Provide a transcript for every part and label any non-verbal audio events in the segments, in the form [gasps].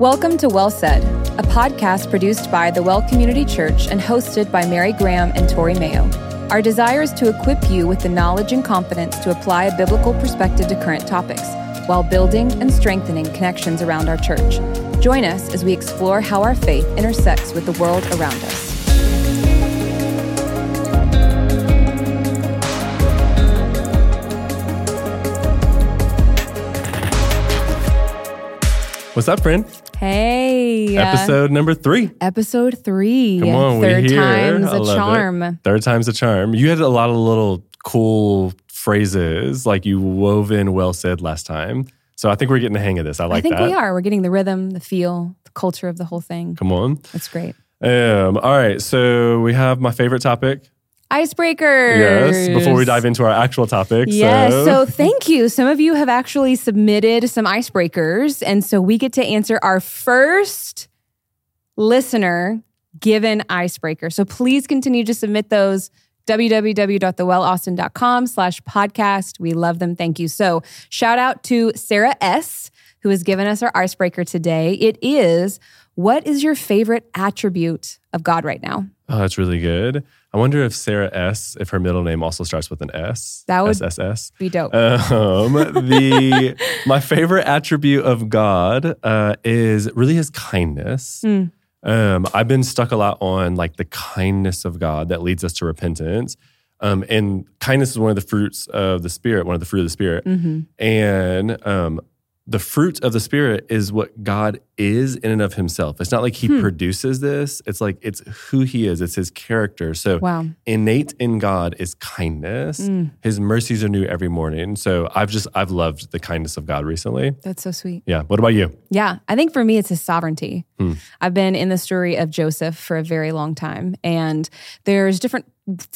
Welcome to Well Said, a podcast produced by the Well Community Church and hosted by Mary Graham and Tori Mayo. Our desire is to equip you with the knowledge and confidence to apply a biblical perspective to current topics while building and strengthening connections around our church. Join us as we explore how our faith intersects with the world around us. What's up, friend? Hey. uh, Episode number three. episode three. Come on, Third we here. time's I a love it. charm. Third time's a charm. You had a lot of little cool phrases, like you wove in well said last time. So I think we're getting the hang of this. I like I think that. we are. We're getting the rhythm, the feel, the culture of the whole thing. Come on. That's great. Um, all right. So we have my favorite topic. Icebreakers. Yes. Before we dive into our actual topic. Yes. So, uh, So [laughs] thank you. Some of you have actually submitted some icebreakers. And so we get to answer our first listener given icebreaker. So please continue to submit those www.thewellaustin.com slash podcast. We love them. Thank you. So shout out to Sarah S., who has given us our icebreaker today. It is, what is your favorite attribute of God right now? oh, that's really good. I wonder if Sarah S, if her middle name also starts with an S. That would- SSS. Be dope. Um, [laughs] the my favorite attribute of God uh, is really His kindness. Mm. Um, I've been stuck a lot on like the kindness of God that leads us to repentance. Um, and kindness is one of the fruits of the Spirit, one of the fruit of the Spirit. Mhm. And um, the fruit of the Spirit is what God is in and of Himself. It's not like He Hmm. produces this, it's like it's who He is, it's His character. So Wow. innate in God is kindness. Mm. His mercies are new every morning. So I've just I've loved the kindness of God recently. That's so sweet. Yeah. What about you? Yeah, I think for me, it's his sovereignty. Hmm. I've been in the story of Joseph for a very long time, and there's different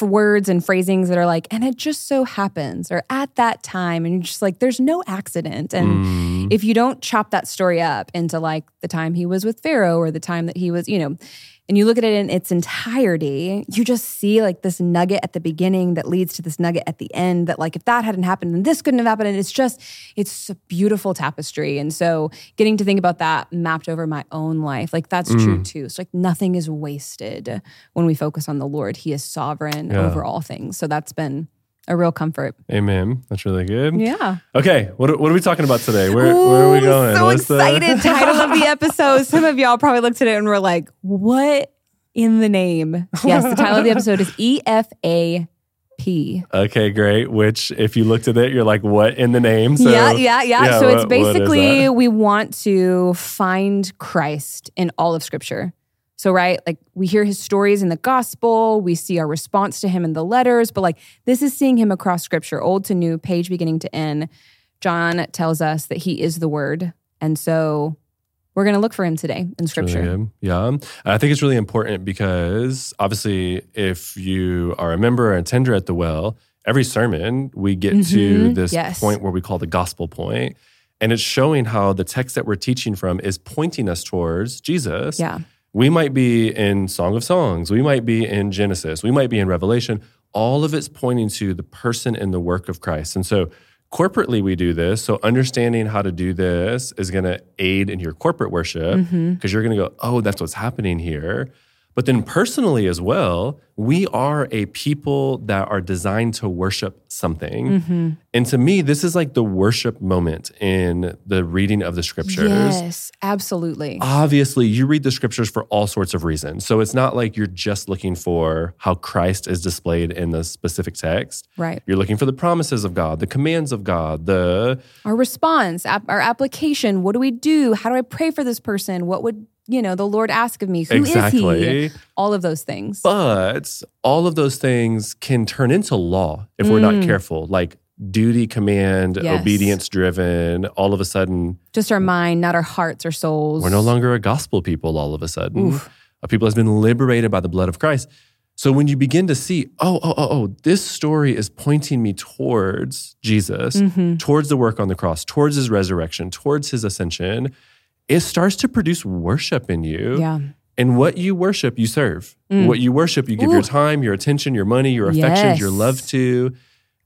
words and phrasings that are like, and it just so happens, or at that time, and you're just like, there's no accident. And Mm, if you don't chop that story up into like the time he was with Pharaoh or the time that he was, you know, and you look at it in its entirety, you just see like this nugget at the beginning that leads to this nugget at the end that like if that hadn't happened then this couldn't have happened. And it's just it's a beautiful tapestry. And so getting to think about that mapped over my own life like that's true mm. too. It's like nothing is wasted when we focus on the Lord. He is sovereign Yeah. over all things. So that's been a real comfort amen. That's really good. yeah Okay. What, are- what are we talking about today? Where, where are we going? So What's the- excited! Title of the [laughs] episode. Some of y'all probably looked at it and were like, "What in the name?" Yes, the title of the episode is E F A P. okay, great. Which, if you looked at it, you're like, what in the name? So, yeah, yeah, yeah. yeah, so it's what- is basically we want to find Christ in all of Scripture. So, right, like we hear his stories in the gospel, we see our response to him in the letters, but like this is seeing him across Scripture, old to new, page beginning to end. John tells us that he is the Word, and so we're going to look for him today in It's really Scripture. Yeah. And I think it's really important because obviously, if you are a member or a tender at the well, every sermon we get to Mhm. this Yes. point where we call the gospel point, And it's showing how the text that we're teaching from is pointing us towards Jesus. Yeah. We might be in Song of Songs, we might be in Genesis, we might be in Revelation. All of it's pointing to the person and the work of Christ. And so corporately we do this. So understanding how to do this is going to aid in your corporate worship because Mm-hmm. you're going to go, "Oh, that's what's happening here." But then personally as well, we are a people that are designed to worship something. Mm-hmm. And to me, this is like the worship moment in the reading of the scriptures. Yes, absolutely. Obviously, you read the scriptures for all sorts of reasons. So it's not like you're just looking for how Christ is displayed in the specific text. right. You're looking for the promises of God, the commands of God, the Our response, our application. What do we do? How do I pray for this person? What would, you know, the Lord ask of me? Who is exactly. he? All of those things. But all of those things can turn into law if we're not Mm. careful. Like duty, command, Yes. obedience driven. All of a sudden, Just our mind, not our hearts or souls. we're no longer a gospel people. All of a sudden, Oof. a people has been liberated by the blood of Christ. So when you begin to see, oh, oh, oh, oh, this story is pointing me towards Jesus, Mhm. towards the work on the cross, towards his resurrection, towards his ascension, it starts to produce worship in you. Yeah. And what you worship, you serve. Mm. What you worship, you give Ooh. your time, your attention, your money, your affections, your love to.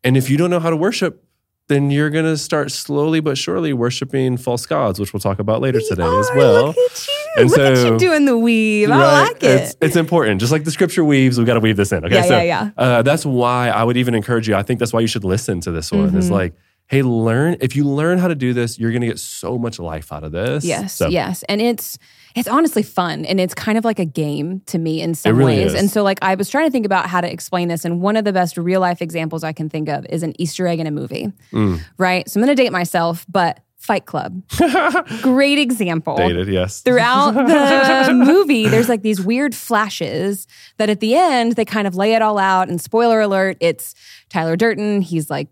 And if you don't know how to worship, then you're going to start slowly but surely worshiping false gods, which we'll talk about later today Oh, as well. Look at you. And look at so- you doing the weave. I like it. It's, it's important. Just like the scripture weaves, we've got to weave this in. Okay. Yeah, so yeah, yeah. Uh, that's why I would even encourage you. I think that's why you should listen to this one. Mm-hmm. Is like, hey, learn. If you learn how to do this, you're going to get so much life out of this. Yes, So, yes. And it's it's honestly fun and it's kind of like a game to me in some really ways. is. And so like I was trying to think about how to explain this and one of the best real life examples I can think of is an Easter egg in a movie. Mm. Right? So I'm going to date myself, but Fight Club. [laughs] Great example. Dated, yes. Throughout the [laughs] movie, there's like these weird flashes that at the end they kind of lay it all out. And spoiler alert, it's Tyler Durden. He's like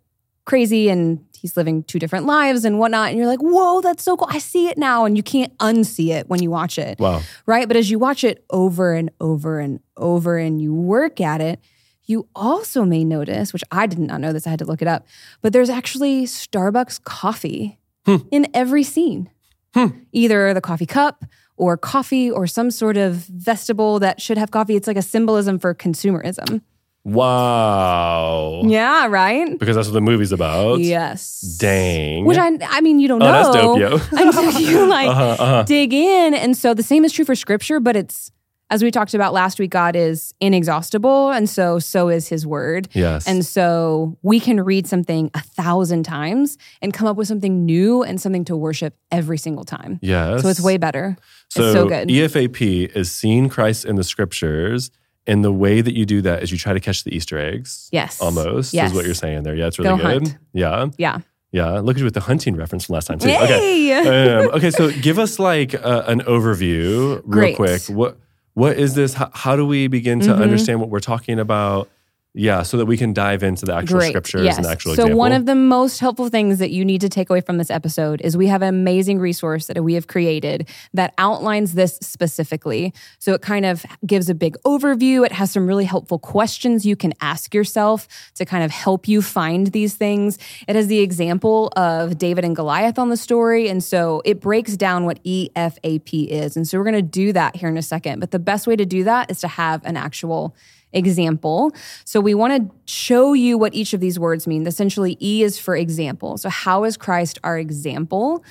crazy and he's living two different lives and whatnot. And you're like, whoa, that's so cool. I see it now. And you can't unsee it when you watch it. Wow. Right. But as you watch it over and over and over and you work at it, you also may notice, which I did not know this, I had to look it up, but there's actually Starbucks coffee hmm. in every scene. Hmm. Either the coffee cup or coffee or some sort of vestibule that should have coffee. It's like a symbolism for consumerism. Wow. Yeah, right? Because that's what the movie's about. Yes. Dang. Which I, I mean, you don't Oh, know that's dope, yo. [laughs] until you [laughs] like Uh-huh, uh-huh. dig in. And so the same is true for scripture, but it's as we talked about last week, God is inexhaustible, and so so is His Word. Yes. And so we can read something a thousand times and come up with something new and something to worship every single time. yes. So it's way better. So, it's so good. EFAP is seeing Christ in the scriptures. And the way that you do that is you try to catch the Easter eggs. Yes. Almost Yes. is what you're saying there. Yeah, it's really Go good. hunt. Yeah. yeah. Yeah. Look at you with the hunting reference from last time, too. Okay. Yay! um, [laughs] okay, so give us like uh, an overview, real Great. quick. What what is this? How, how do we begin to Mhm. understand what we're talking about? Yeah, so that we can dive into the actual Great. scriptures yes. and the actual so example. one of the most helpful things that you need to take away from this episode is we have an amazing resource that we have created that outlines this specifically. So it kind of gives a big overview. It has some really helpful questions you can ask yourself to kind of help you find these things. It has the example of David and Goliath on the story. And so it breaks down what EFAP is. And so we're going to do that here in a second. But the best way to do that is to have an actual example. So we want to show you what each of these words mean. Essentially, E is for example. So, how is Christ our example?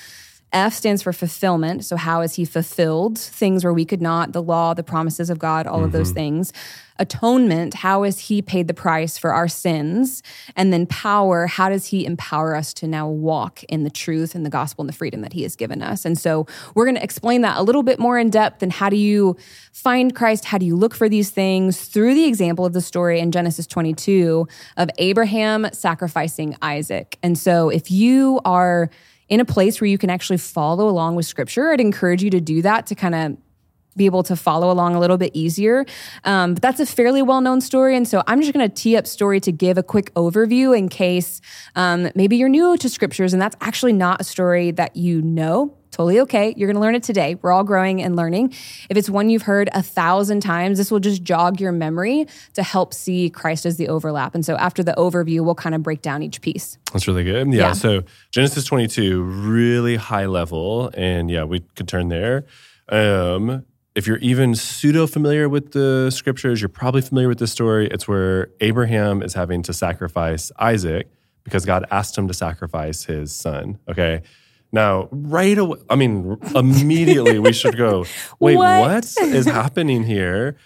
F stands for fulfillment. So, how has he fulfilled things where we could not, the law, the promises of God, all of those mm-hmm. things? Atonement, how has he paid the price for our sins? And then power, how does he empower us to now walk in the truth and the gospel and the freedom that he has given us? And so, we're going to explain that a little bit more in depth. And how do you find Christ? How do you look for these things through the example of the story in Genesis 22 of Abraham sacrificing Isaac? And so, if you are in a place where you can actually follow along with scripture, I'd encourage you to do that to kind of be able to follow along a little bit easier. Um, but that's a fairly well known story. And so I'm just going to tee up story to give a quick overview in case um, maybe you're new to scriptures and that's actually not a story that you know. Totally okay. You're going to learn it today. We're all growing and learning. If it's one you've heard a thousand times, this will just jog your memory to help see Christ as the overlap. And so after the overview, we'll kind of break down each piece. That's really good. Yeah, Yeah. So Genesis 22, really high level. And yeah, we could turn there. Um, if you're even pseudo familiar with the scriptures, you're probably familiar with the story. It's where Abraham is having to sacrifice Isaac because God asked him to sacrifice his son. Okay. Now, right away, I mean, immediately we should go, [laughs] wait, What? what is [laughs] happening here?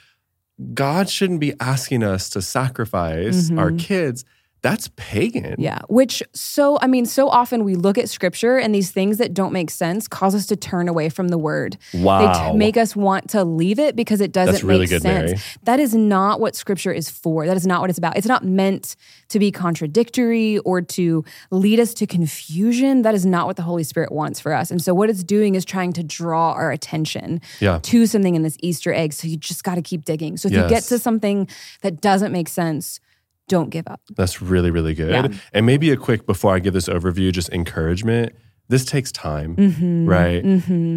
God shouldn't be asking us to sacrifice our mm-hmm. kids. That's pagan. Yeah, which so I mean, so often we look at scripture and these things that don't make sense cause us to turn away from the word. They Wow. t- make us want to leave it because it doesn't That's really make good, sense. Mary. That is not what scripture is for. That is not what it's about. It's not meant to be contradictory or to lead us to confusion. That is not what the Holy Spirit wants for us. And so what it's doing is trying to draw our attention Yeah. to something in this Easter egg. So you just got to keep digging. So if you get to something that doesn't make sense, don't give up. That's really, really good. Yeah. And maybe a quick, before I give this overview, just encouragement. This takes time, Mm-hmm. right?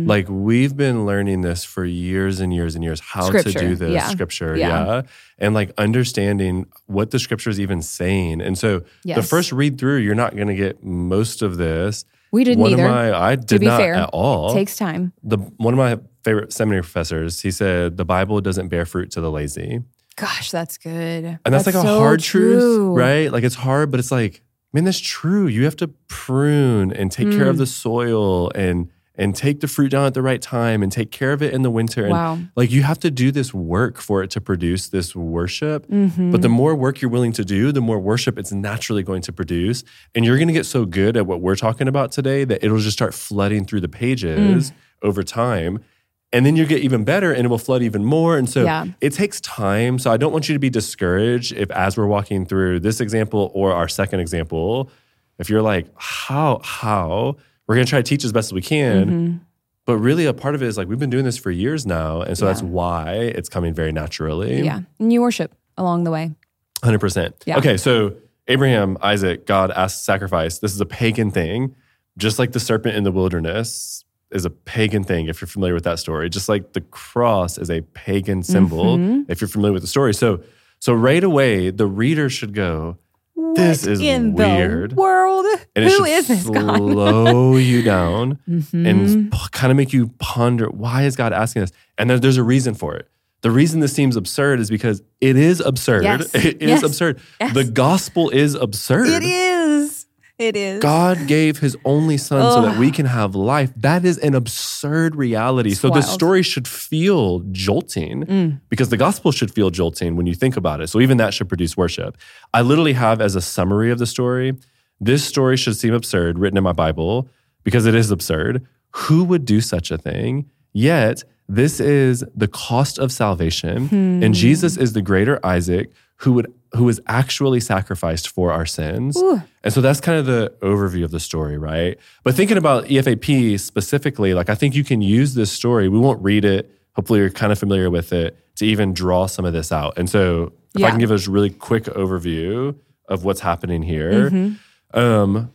Like we've been learning this for years and years and years, how to do this yeah. scripture. Yeah. Yeah. And like understanding what the scripture is even saying. And so the first read through, you're not going to get most of this. We didn't one either. Of my, I did to be not fair, at all. It takes time. the one of my favorite seminary professors, he said, the Bible doesn't bear fruit to the lazy. Gosh, that's good. And that's, like a so hard true. truth, right? Like it's hard, but it's like man, that's true. You have to prune and take care of Mm. the soil and and take the fruit down at the right time and take care of it in the winter. And Wow. like you have to do this work for it to produce this worship. Mm-hmm. But the more work you're willing to do, the more worship it's naturally going to produce. And you're going to get so good at what we're talking about today that it'll just start flooding through the pages Mm. over time. And then you get even better and it will flood even more. And so Yeah. it takes time. So I don't want you to be discouraged if, as we're walking through this example or our second example, if you're like, how, how, we're going to try to teach as best as we can. Mm-hmm. But really, a part of it is like we've been doing this for years now. And so Yeah. that's why it's coming very naturally. Yeah. And you worship along the way. 100%. Yeah. Okay, so Abraham, Isaac, God asked sacrifice. This is a pagan thing, just like the serpent in the wilderness is a pagan thing if you're familiar with that story. Just like the cross is a pagan symbol Mhm. if you're familiar with the story. So so right away the reader should go This is in weird. the world. and Who is this God? slow you down [laughs] Mhm. and kind of make you ponder why is God asking this? And there, there's a reason for it. The reason this seems absurd is because it is absurd. Yes. [laughs] It is Yes. absurd. Yes. The gospel is absurd. It is. It is. God gave his only son so that we can have life. That is an absurd reality. It's so the wild. story should feel jolting Mm. because the gospel should feel jolting when you think about it. So even that should produce worship. I literally have as a summary of the story this story should seem absurd, written in my Bible, because it is absurd. Who would do such a thing? Yet, this is the cost of salvation, Hmm. and Jesus is the greater Isaac who would who was actually sacrificed for our sins. Ooh. And so that's kind of the overview of the story, right? But thinking about EFAP specifically, like I think you can use this story. We won't read it. Hopefully, you're kind of familiar with it to even draw some of this out. And so, if I can give us a really quick overview of what's happening here, Mm-hmm. um,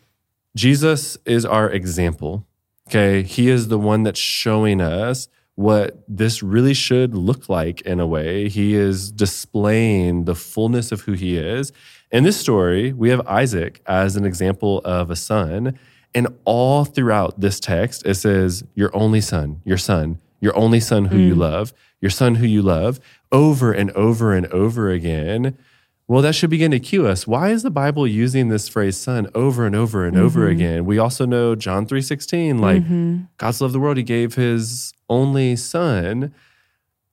Jesus is our example. Okay, He is the one that's showing us what this really should look like in a way. He is displaying the fullness of who He is. In this story, we have Isaac as an example of a son. And all throughout this text, it says, Your only son, your son, your only son who you mm. love, your son who you love, over and over and over again. Well, that should begin to cue us. Why is the Bible using this phrase son over and over and over mm-hmm. again? We also know John 3:16, like mm-hmm. God so loved the world, he gave his only son.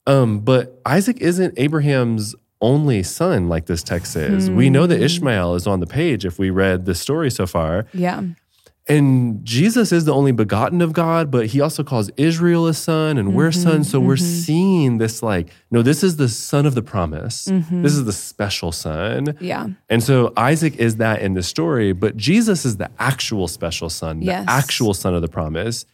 Um, but Isaac isn't Abraham's only son like this text says. We know that mm-hmm. Ishmael is on the page if we read the story so far. Yeah. And Jesus is the only begotten of God, but he also calls Israel a son and we're mm-hmm, sons. So we're mm-hmm. seeing this like, no, this is the son of the promise. Mm-hmm. This is the special son. Yeah. And so Isaac is that in the story, but Jesus is the actual special son, the Yes. actual son of the promise.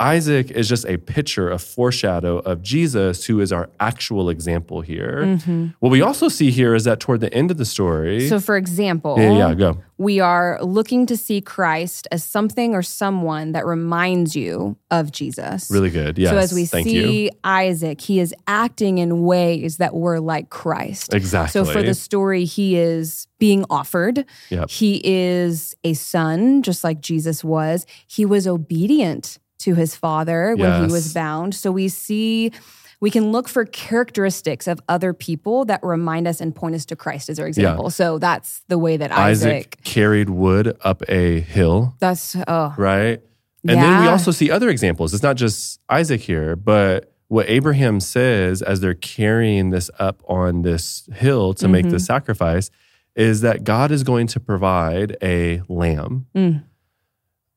Isaac is just a picture, a foreshadow of Jesus, who is our actual example here. Mm-hmm. What we also see here is that toward the end of the story, So, for example, yeah, yeah, go. we are looking to see Christ as something or someone that reminds you of Jesus. Really good. Yes. so as we Thank see you. Isaac, he is acting in ways that were like Christ. Exactly. So for the story, he is being offered. Yep. He is a son, just like Jesus was. He was obedient to his father when he was bound. So we see. We can look for characteristics of other people that remind us and point us to Christ as our example. So that's the way that Isaac, Isaac. carried wood up a hill, That's oh right? And then we also see other examples. It's not just Isaac here, but what Abraham says as they're carrying this up on this hill to make Mm-hmm. the sacrifice is that God is going to provide a lamb. Mm.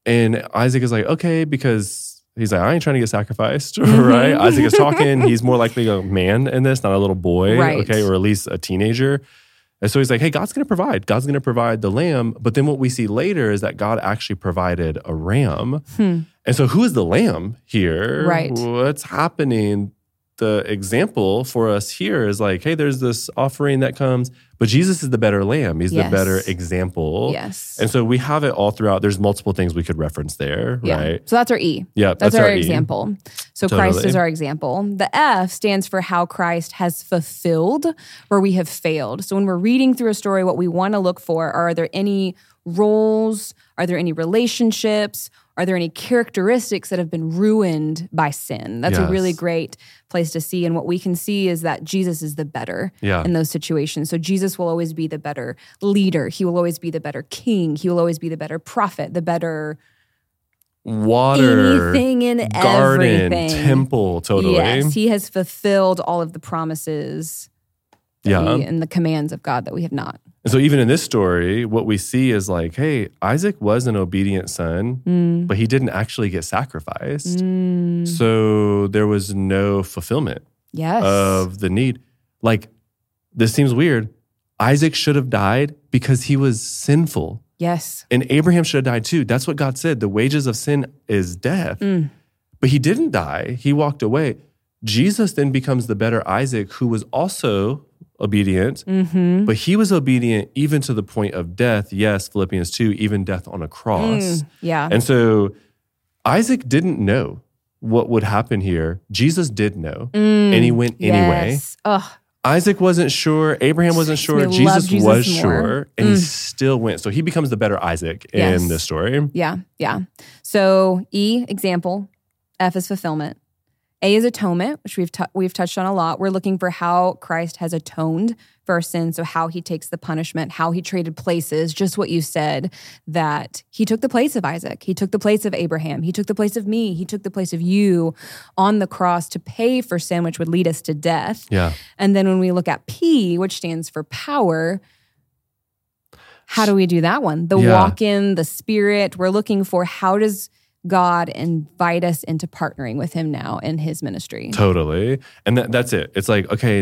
And Isaac is like, okay, because he's like, I ain't trying to get sacrificed, [laughs] Mm-hmm. right? Isaac is talking. He's more likely a man in this, not a little boy, Right. okay, or at least a teenager. And so he's like, hey, God's going to provide. God's going to provide the lamb. But then what we see later is that God actually provided a ram. And so who is the lamb here? Hmm. Right. What's happening? The example for us here is like, hey, there's this offering that comes, but Jesus is the better lamb. He's Yes. the better example. yes. And so we have it all throughout. There's multiple things we could reference there, yeah. right? So that's our E. Yeah, That's, our, E. example. So Christ is our example. The F stands for how Christ has fulfilled where we have failed. So when we're reading through a story, what we want to look for are, are there any roles? Are there any relationships? Are there any characteristics that have been ruined by sin? That's a really great place to see. And what we can see is that Jesus is the better Yeah. in those situations. So Jesus will always be the better leader. He will always be the better king. He will always be the better prophet, the better Water, anything in garden, everything. temple, totally. Yes, he has fulfilled all of the promises Yeah. we- and the commands of God that we have not. And so even in this story, what we see is like, hey, Isaac was an obedient son, Mm. but he didn't actually get sacrificed. So there was no fulfillment Yes. of the need. Like, this seems weird. Isaac should have died because he was sinful. yes. And Abraham should have died too. That's what God said. The wages of sin is death. Mm. But he didn't die, he walked away. Jesus then becomes the better Isaac, who was also obedient, Mm-hmm. but he was obedient even to the point of death. Yes, Philippians 2, even death on a cross. Mm, yeah. And so Isaac didn't know what would happen here. Jesus did know, and he went anyway. Mm. Yes. Ugh. Isaac wasn't sure. Abraham wasn't sure. Jesus, Jesus was more. Mm. sure, and he still went. So he becomes the better Isaac Yes. in this story. Yeah. Yeah. So E example, F is fulfillment. A is atonement, which we've tou- we've touched on a lot. We're looking for how Christ has atoned for our sins, so how he takes the punishment, how he traded places, just what you said that he took the place of Isaac, he took the place of Abraham, he took the place of me, he took the place of you on the cross to pay for sin which would lead us to death. Yeah. And then when we look at P, which stands for power, how do we do that one? The Yeah. walk in, the spirit. We're looking for how does God invite us into partnering with him now in his ministry? Totally. And that, that's it. It's like, okay,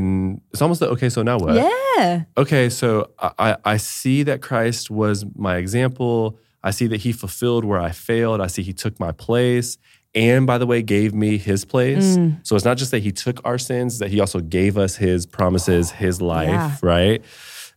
it's almost like, okay, so now what? Yeah. Okay, so I, I I see that Christ was my example. I see that he fulfilled where I failed. I see he took my place. And by the way, gave me his place. Mm. So it's not just that he took our sins, that he also gave us his promises, his life, Yeah. right?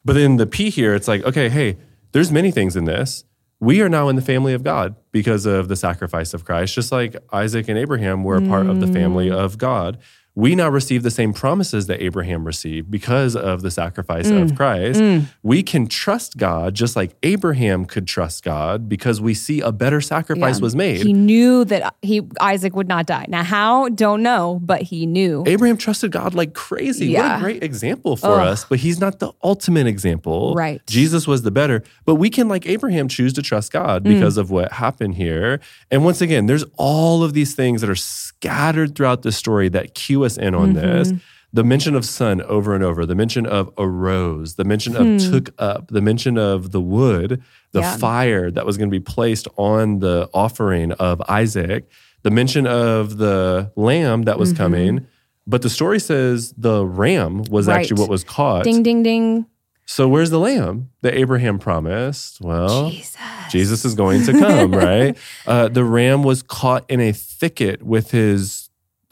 But then the P here, it's like, okay, hey, there's many things in this. We are now in the family of God because of the sacrifice of Christ, just like Isaac and Abraham were a part of the family Mm. of God. We now receive the same promises that Abraham received because of the sacrifice Mm. of Christ. We can trust God just like Abraham could trust God because we see a better sacrifice Yeah. was made. He knew that he Isaac would not die. Now how? Don't know, but he knew. Abraham trusted God like crazy. What a great example for Ugh. us. But he's not the ultimate example. Right. Jesus was the better. But we can, like Abraham, choose to trust God Mm. because of what happened here. And once again, there's all of these things that are scattered throughout the story that cue us in on Mm-hmm. this. The mention of son over and over, the mention of arose, the mention of took up, the mention of the wood, the Hmm. Yeah. fire that was going to be placed on the offering of Isaac, the mention of the lamb that Mm-hmm. was coming. But the story says the ram was Right. actually what was caught. Ding ding ding. So where's the lamb that Abraham promised? Well, Jesus. Jesus is going to come, [laughs] right? Uh, the ram was caught in a thicket with his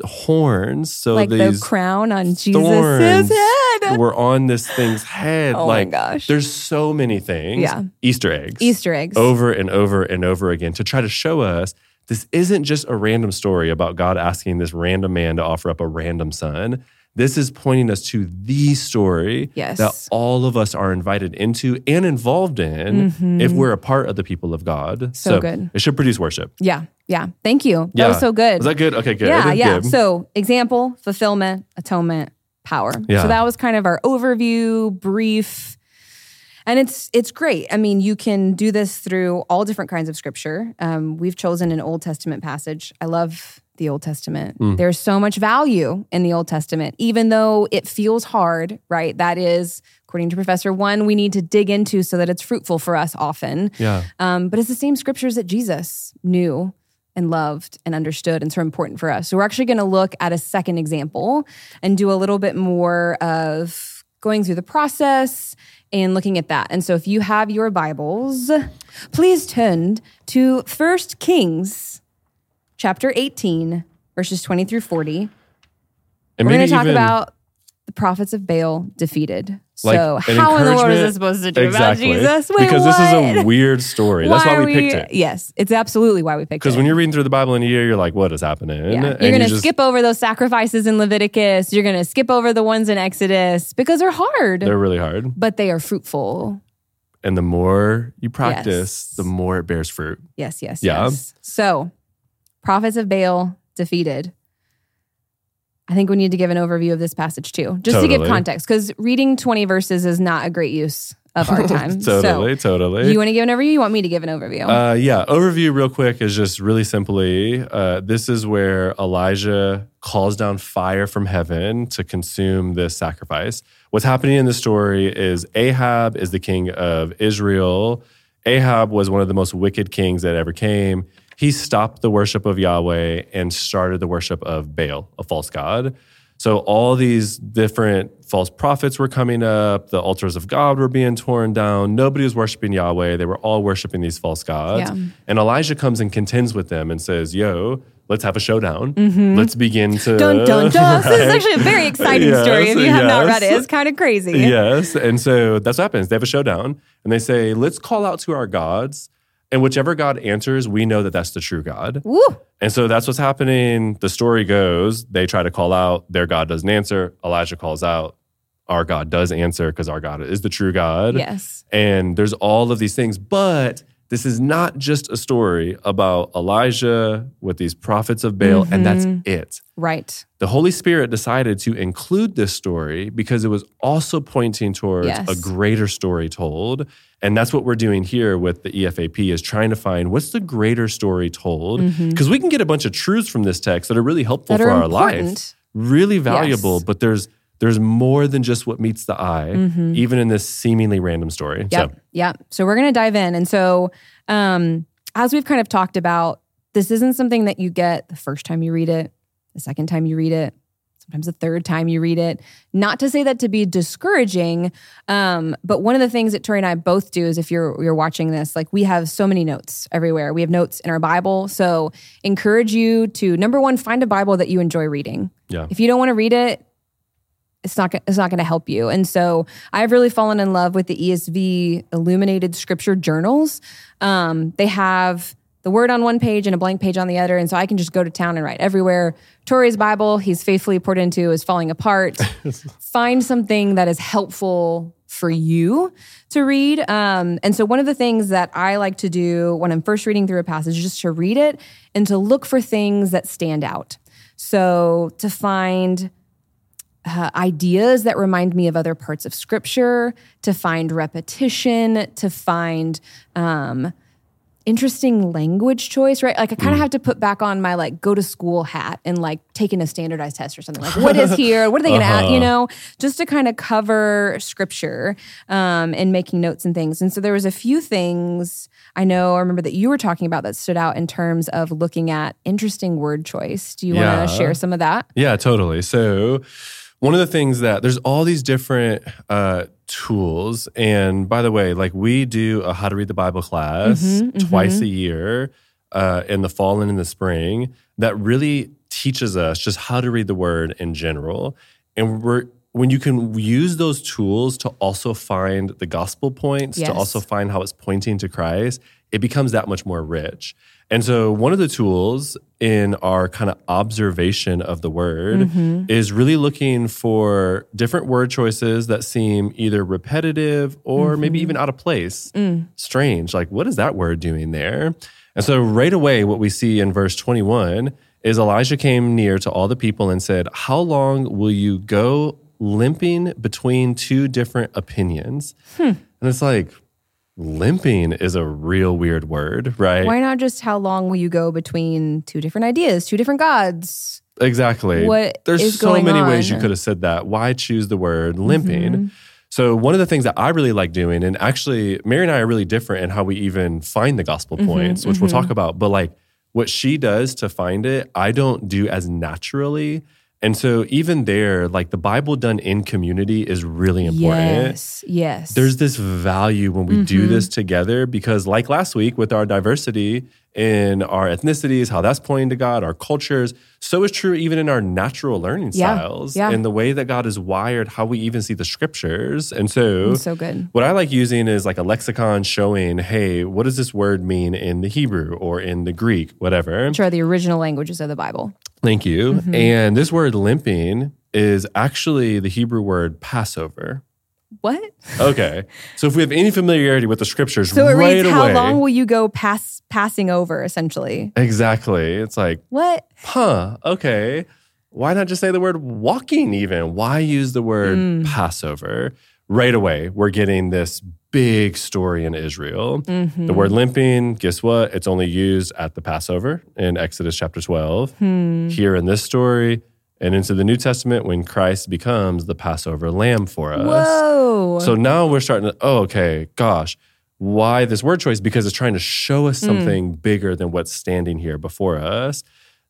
horns. So like the crown on Jesus' head. [laughs] were on this thing's head. [laughs] Oh my like, gosh. There's so many things. Yeah. Easter eggs. Easter eggs. Over and over and over again to try to show us this isn't just a random story about God asking this random man to offer up a random son. This is pointing us to the story Yes. that all of us are invited into and involved in if we're a part of the people of God. Mm-hmm. So good. It should produce worship. Yeah. Yeah. Thank you. That Yeah. was so good. Was that good? Okay, good. Yeah, yeah. Good. So, example, fulfillment, atonement, power. Yeah. So that was kind of our overview, brief. And it's it's great. I mean, you can do this through all different kinds of scripture. Um, we've chosen an Old Testament passage. I love the Old Testament. Mm. There's so much value in the Old Testament, even though it feels hard, right? That is, according to Professor One, we need to dig into so that it's fruitful for us often. yeah. Um, but it's the same scriptures that Jesus knew and loved and understood and so important for us. So we're actually going to look at a second example and do a little bit more of going through the process and looking at that. And so if you have your Bibles, please turn to First Kings chapter 18 verses 20 through 40. And We're going to talk about the prophets of Baal defeated. Like so how in the world is this supposed to do exactly. about Jesus? Wait, because this is a weird story. That's why are we picked it. Yes, it's absolutely why we picked it. Because when you're reading through the Bible in a year, you're like, what is happening? yeah. You're going you to just- skip over those sacrifices in Leviticus. You're going to skip over the ones in Exodus because they're hard, They're really hard. but they are fruitful. And the more you practice, Yes. the more it bears fruit. Yes, yes, Yeah. yes. So, prophets of Baal defeated. I think we need to give an overview of this passage too, just to give context, because reading 20 verses is not a great use of our [laughs] time. totally, So, totally. you want to give an overview? You want me to give an overview? Uh, yeah, overview real quick is just really simply uh, this is where Elijah calls down fire from heaven to consume this sacrifice. What's happening in the story is Ahab is the king of Israel. Ahab was one of the most wicked kings that ever came. He stopped the worship of Yahweh and started the worship of Baal, a false god. So all these different false prophets were coming up. The altars of God were being torn down. Nobody was worshiping Yahweh. They were all worshiping these false gods. Yeah. And Elijah comes and contends with them and says, "Yo, let's have a showdown. Let's begin to Mm-hmm. dun dun dun. [laughs] This is actually a very exciting Yes, story. If you have not read it, it's kind of crazy. Yes. And so that's what happens. They have a showdown and they say, let's call out to our gods. And whichever God answers, we know that that's the true God. Woo. And so that's what's happening. The story goes they try to call out, their God doesn't answer. Elijah calls out, our God does answer because our God is the true God. Yes. And there's all of these things. But this is not just a story about Elijah with these prophets of Baal, and that's Mm-hmm. it. Right. The Holy Spirit decided to include this story because it was also pointing towards Yes. a greater story told. And that's what we're doing here with the EFAP is trying to find what's the greater story told. Because we can get a bunch of truths from this text that are really helpful Mm-hmm. That for our life. Really valuable, Yes. but there's there's more than just what meets the eye, even in this seemingly random story. Mm-hmm. Yep. So Yep. So we're going to dive in. And so, um, as we've kind of talked about, this isn't something that you get the first time you read it, the second time you read it, sometimes the third time you read it. Not to say that to be discouraging, um, but one of the things that Tori and I both do is if you're you're watching this, like we have so many notes everywhere. We have notes in our Bible. So encourage you to number one, find a Bible that you enjoy reading. yeah. If you don't want to read it, it's not it's not going to help you. And so I've really fallen in love with the ESV illuminated scripture journals. Um, they have the word on one page and a blank page on the other, and so I can just go to town and write everywhere. Tori's Bible, he's faithfully poured into, is falling apart. [laughs] Find something that is helpful for you to read. Um, and so one of the things that I like to do when I'm first reading through a passage is just to read it and to look for things that stand out. So to find uh, ideas that remind me of other parts of scripture, to find repetition, to find um, interesting language choice, right? Like I kind of have to put back on my like go to school hat and like taking a standardized test or something. Like what is [laughs] here? What are they going to add? You know, just to kind of cover scripture um, and making notes and things. And so there was a few things I know. I remember that you were talking about that stood out in terms of looking at interesting word choice. Do you Yeah. want to share some of that? Yeah, totally. So, one of the things that there's all these different uh, tools, and by the way, like we do a how to read the Bible class Mm-hmm, twice a year uh, in the fall and in the spring that really teaches us just how to read the Word in general, and we're when you can use those tools to also find the gospel points, Yes. to also find how it's pointing to Christ, it becomes that much more rich. And so, one of the tools in our kind of observation of the word mm-hmm. is really looking for different word choices that seem either repetitive or maybe mm-hmm. even out of place, mm. strange. Like, what is that word doing there? And so, right away, what we see in verse 21 is Elijah came near to all the people and said, How long will you go limping between two different opinions? Hmm. And it's like, limping is a real weird word, right? Why not just how long will you go between two different ideas, two different gods? Exactly. What There's so many ways you could have said that. Why choose the word limping? Mm-hmm. So one of the things that I really like doing, and actually Mary and I are really different in how we even find the gospel Mm-hmm, points, which we'll talk about. But like what she does to find it, I don't do as naturally. And so even there, like the Bible done in community is really important. Yes, yes. There's this value when we Mm-hmm. do this together because, like last week, with our diversity in our ethnicities, how that's pointing to God, our cultures, so is true even in our natural learning Yeah, styles yeah. and the way that God is wired, how we even see the scriptures. And so, so good. what I like using is like a lexicon showing, hey, what does this word mean in the Hebrew or in the Greek, whatever. Which are the original languages of the Bible. Thank you. Mm-hmm. And this word limping is actually the Hebrew word Passover. what? Okay. So if we have any familiarity with the scriptures, So it right reads, away. "How long will you go pass passing over?" Essentially, exactly. It's like, what? huh, okay. Why not just say the word walking even? Why use the word Mm. Passover? Right away, we're getting this big story in Israel. Mm-hmm. The word limping, guess what? It's only used at the Passover in Exodus chapter 12. Hmm. Here in this story and into the New Testament when Christ becomes the Passover lamb for us. Whoa! So now we're starting to, oh, okay, gosh, why this word choice? Because it's trying to show us something bigger than what's standing here before us.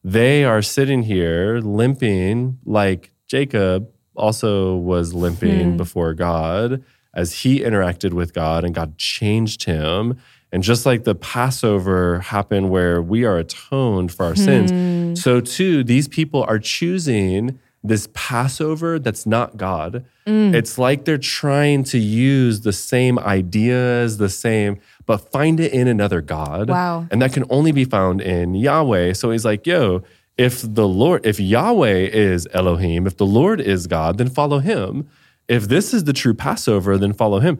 They are sitting here limping like Jacob also was limping hmm. before God as he interacted with God and God changed him. And just like the Passover happened where we are atoned for our sins, hmm. so too, these people are choosing this Passover that's not God. Hmm. It's like they're trying to use the same ideas, the same, but find it in another God. Wow. And that can only be found in Yahweh. So he's like, yo, if the Lord, if Yahweh is Elohim, if the Lord is God, then follow him. If this is the true Passover, then follow him.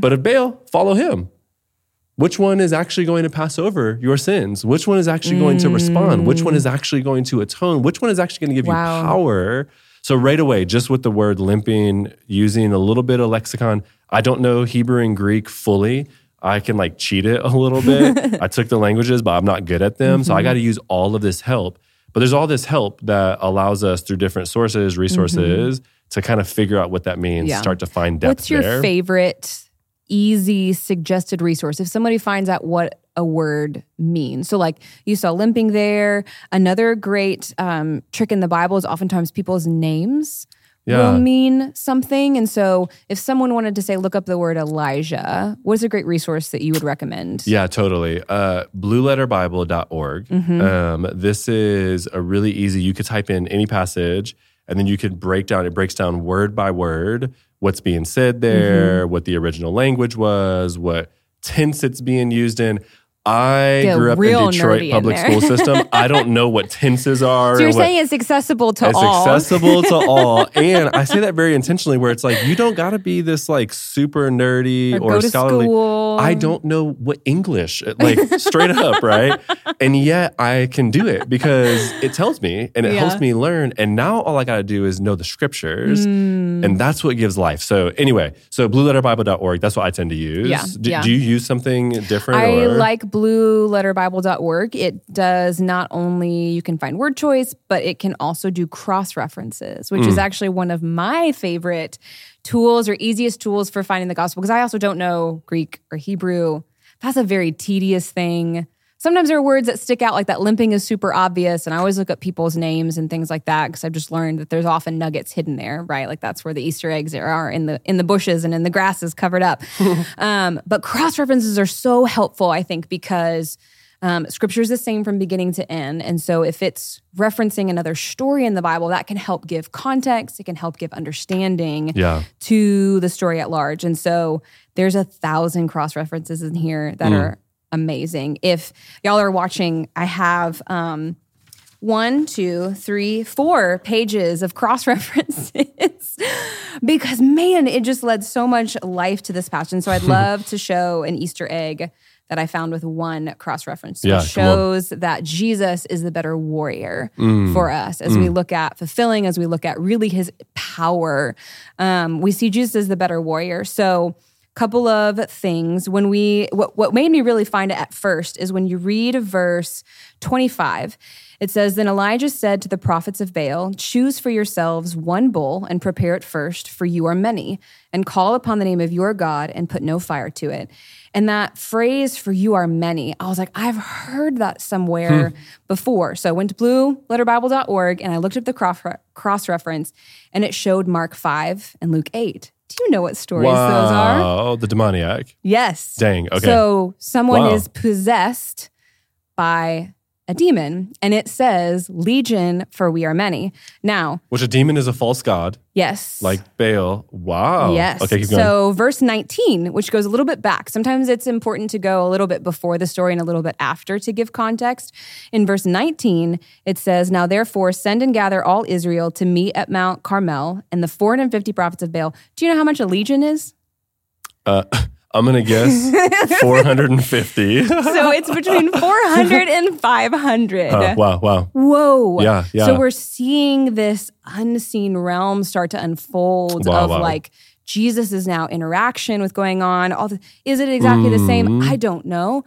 But if Baal, follow him. Which one is actually going to pass over your sins? Which one is actually going to respond? Which one is actually going to atone? Which one is actually going to give Wow. you power? So, right away, just with the word limping, using a little bit of lexicon, I don't know Hebrew and Greek fully. I can like cheat it a little bit. [laughs] I took the languages, but I'm not good at them. Mm-hmm. So, I got to use all of this help. But there's all this help that allows us through different sources, resources, to kind of figure out what that means, Mm-hmm. Yeah. start to find depth What's your there. favorite easy suggested resource if somebody finds out what a word means? So, like you saw limping there. Another great um, trick in the Bible is oftentimes people's names Yeah. will mean something. And so, if someone wanted to say, look up the word Elijah, what's a great resource that you would recommend? Yeah, totally. Uh, blueletterbible.org. Mm-hmm. Um, this is a really easy, you could type in any passage and then you could break down, it breaks down word by word what's being said there, Mm-hmm. what the original language was, what tense it's being used in. I Get grew up in Detroit nerdy in public school system. [laughs] I don't know what tenses are. So, you're saying it's accessible to all. it's all. accessible to [laughs] all. And I say that very intentionally where it's like, you don't got to be this like super nerdy Or or, scholarly. school. I don't know what English, like straight up, [laughs] right? And yet I can do it because it tells me and it Yeah. helps me learn. And now all I got to do is know the scriptures. Mm. And that's what gives life. So anyway, so blueletterbible.org, that's what I tend to use. Yeah, Do, yeah. do you use something different? I or? like blueletterbible.org. It does not only you can find word choice, but it can also do cross references, which is mm. actually one of my favorite tools or easiest tools for finding the gospel because I also don't know Greek or Hebrew. That's a very tedious thing. Sometimes there are words that stick out, like that limping is super obvious. And I always look up people's names and things like that because I've just learned that there's often nuggets hidden there, right? Like that's where the Easter eggs are in the in the bushes and in the grasses covered up. [laughs] um, but cross references are so helpful, I think, because um, scripture is the same from beginning to end. And so if it's referencing another story in the Bible, that can help give context, it can help give understanding Yeah. to the story at large. And so there's a thousand cross references in here that are amazing. If y'all are watching, I have um, one, two, three, four pages of cross references [laughs] because man, it just led so much life to this passage. And so I'd [laughs] love to show an Easter egg that I found with one cross reference. Yeah, it shows that Jesus is the better warrior for us as we look at fulfilling, as we look at really his power. Um, we see Jesus as the better warrior. So couple of things. When we what, what made me really find it at first is when you read verse 25 it says then elijah said to the prophets of baal choose for yourselves one bull and prepare it first for you are many and call upon the name of your god and put no fire to it and that phrase for you are many i was like i've heard that somewhere hmm. before. So i went to blueletterbible.org and i looked up the cross, cross reference and it showed mark 5 and luke 8 do you know what stories those are Oh, The demoniac. Yes. Dang, okay. So someone Wow. is possessed by a demon, and it says legion for we are many. Now, Which a demon is a false god, yes. like Baal. Wow. Yes. Okay. So, verse 19, which goes a little bit back. Sometimes it's important to go a little bit before the story and a little bit after to give context. In verse 19, it says, Now therefore, send and gather all Israel to meet at Mount Carmel and the 450 prophets of Baal. Do you know how much a legion is? uh, I'm going to guess [laughs] 450. So, it's between [laughs] 400 and 500. Oh, wow, wow. Whoa. Yeah, yeah. So we're seeing this unseen realm start to unfold Wow, of wow. like Jesus is now interaction with going on. All the, is it exactly the same? Mm-hmm. I don't know.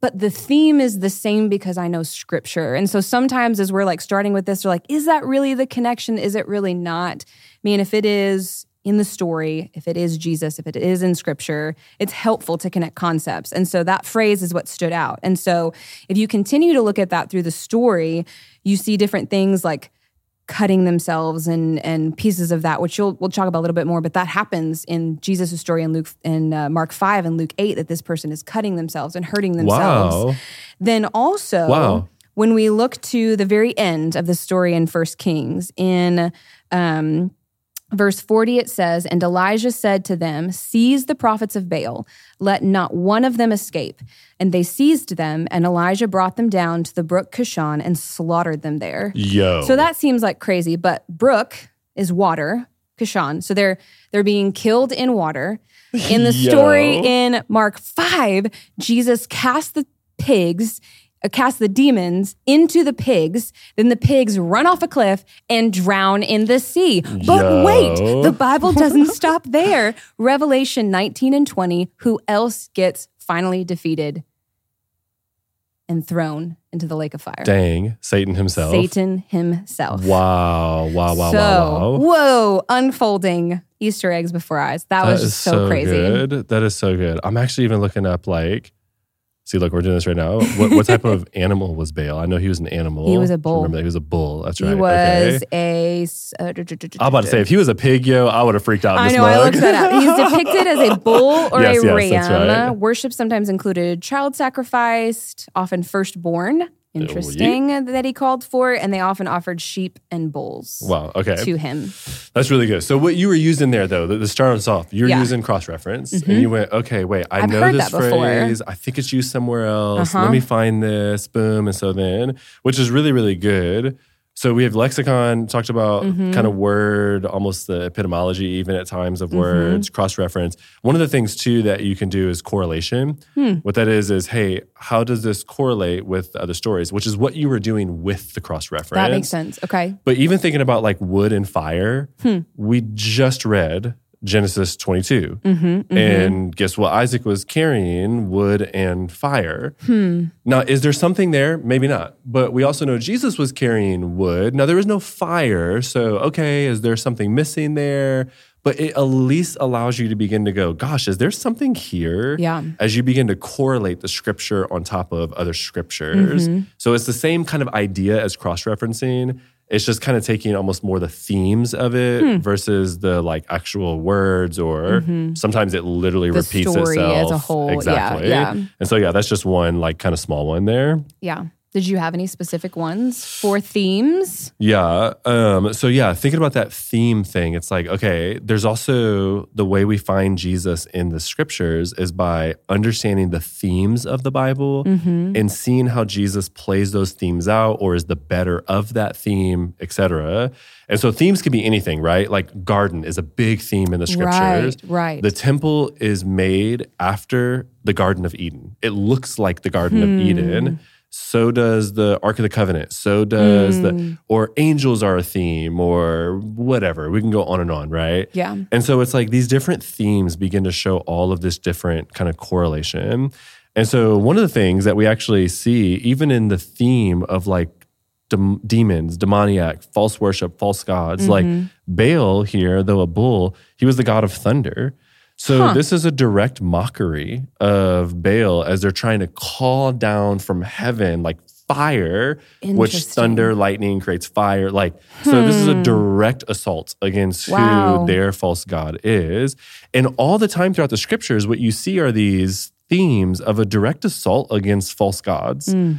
But the theme is the same because I know scripture. And so sometimes as we're like starting with this, we're like, is that really the connection? Is it really not? I mean, if it is in the story, if it is Jesus, if it is in scripture, it's helpful to connect concepts. And so that phrase is what stood out. And so if you continue to look at that through the story, you see different things like cutting themselves and and pieces of that, which you'll we'll talk about a little bit more. But that happens in Jesus' story in Luke in uh, Mark five and Luke eight that this person is cutting themselves and hurting themselves. Wow. Then also, Wow. when we look to the very end of the story in First Kings, in um, verse 40, it says, And Elijah said to them, Seize the prophets of Baal, let not one of them escape. And they seized them, and Elijah brought them down to the brook Kishon and slaughtered them there. Yo. So that seems like crazy, but brook is water, Kishon. So they're they're being killed in water. In the [laughs] story in Mark 5, Jesus cast the pigs, Uh, cast the demons into the pigs. Then the pigs run off a cliff and drown in the sea. But Yo. wait, the Bible doesn't [laughs] stop there. Revelation 19 and 20, who else gets finally defeated and thrown into the lake of fire? Dang, Satan himself. Satan himself. Wow, wow, wow, so, wow, wow. whoa, unfolding Easter eggs before eyes. That, was just is so, crazy. Good. That is so good. I'm actually even looking up like, see, look, we're doing this right now. What, what type of [laughs] animal was Baal? I know he was an animal. He was a bull. Remember that he was a bull. That's right. He was Okay. a. Uh, I'm about to say, if he was a pig, yo, I would have freaked out. I this know, I looked that up. He's depicted as a [laughs] bull or Yes, a yes, that's ram. right. Worship sometimes included child sacrificed, often firstborn. Interesting that he called for, and they often offered sheep and bulls Wow. Okay. to him. That's really good. So what you were using there, though, the, the start us off, you're Yeah. Mm-hmm. using cross reference, and you went, okay, wait, I I've know this before. phrase. I think it's used somewhere else. Uh-huh. Let me find this. Boom, and so then, which is really, really good. So we have lexicon talked about Mm-hmm. kind of word, almost the epistemology, even at times Mm-hmm. of words, cross reference. One of the things too that you can do is correlation. Hmm. What that is is, hey, how does this correlate with other stories? Which is what you were doing with the cross reference. That makes sense. Okay. But even thinking about like wood and fire, Hmm. we just read Genesis 22. Mm-hmm, And guess what? Isaac was carrying wood and fire. Hmm. Now, is there something there? Maybe not. But we also know Jesus was carrying wood. Now, there was no fire. So, okay, is there something missing there? But it at least allows you to begin to go, gosh, is there something here? Yeah. As you begin to correlate the scripture on top of other scriptures. Mm-hmm. So it's the same kind of idea as cross referencing. It's just kind of taking almost more the themes of it Hmm. versus the like actual words, or sometimes it literally Mm-hmm. The repeats itself. as a whole. Yeah, Exactly. yeah. And so, yeah, that's just one like kind of small one there. Yeah. Did you have any specific ones for themes? Yeah. Um, so yeah, thinking about that theme thing, it's like, okay, there's also the way we find Jesus in the scriptures is by understanding the themes of the Bible Mm-hmm. and seeing how Jesus plays those themes out or is the better of that theme, etc. And so themes can be anything, right? Like garden is a big theme in the scriptures. Right, right. The temple is made after the Garden of Eden. It looks like the Garden Hmm. of Eden. So does the Ark of the Covenant. So does Hmm. the, or angels are a theme or whatever. We can go on and on, right? Yeah. And so it's like these different themes begin to show all of this different kind of correlation. And so one of the things that we actually see, even in the theme of like dem- demons, demoniac, false worship, false gods, like Baal here, though a bull, he was the god of thunder. So Huh. this is a direct mockery of Baal as they're trying to call down from heaven like fire, which thunder, lightning creates fire. Like so, this is a hmm. direct assault against Wow. who their false god is. And all the time throughout the scriptures, what you see are these themes of a direct assault against false gods. Hmm.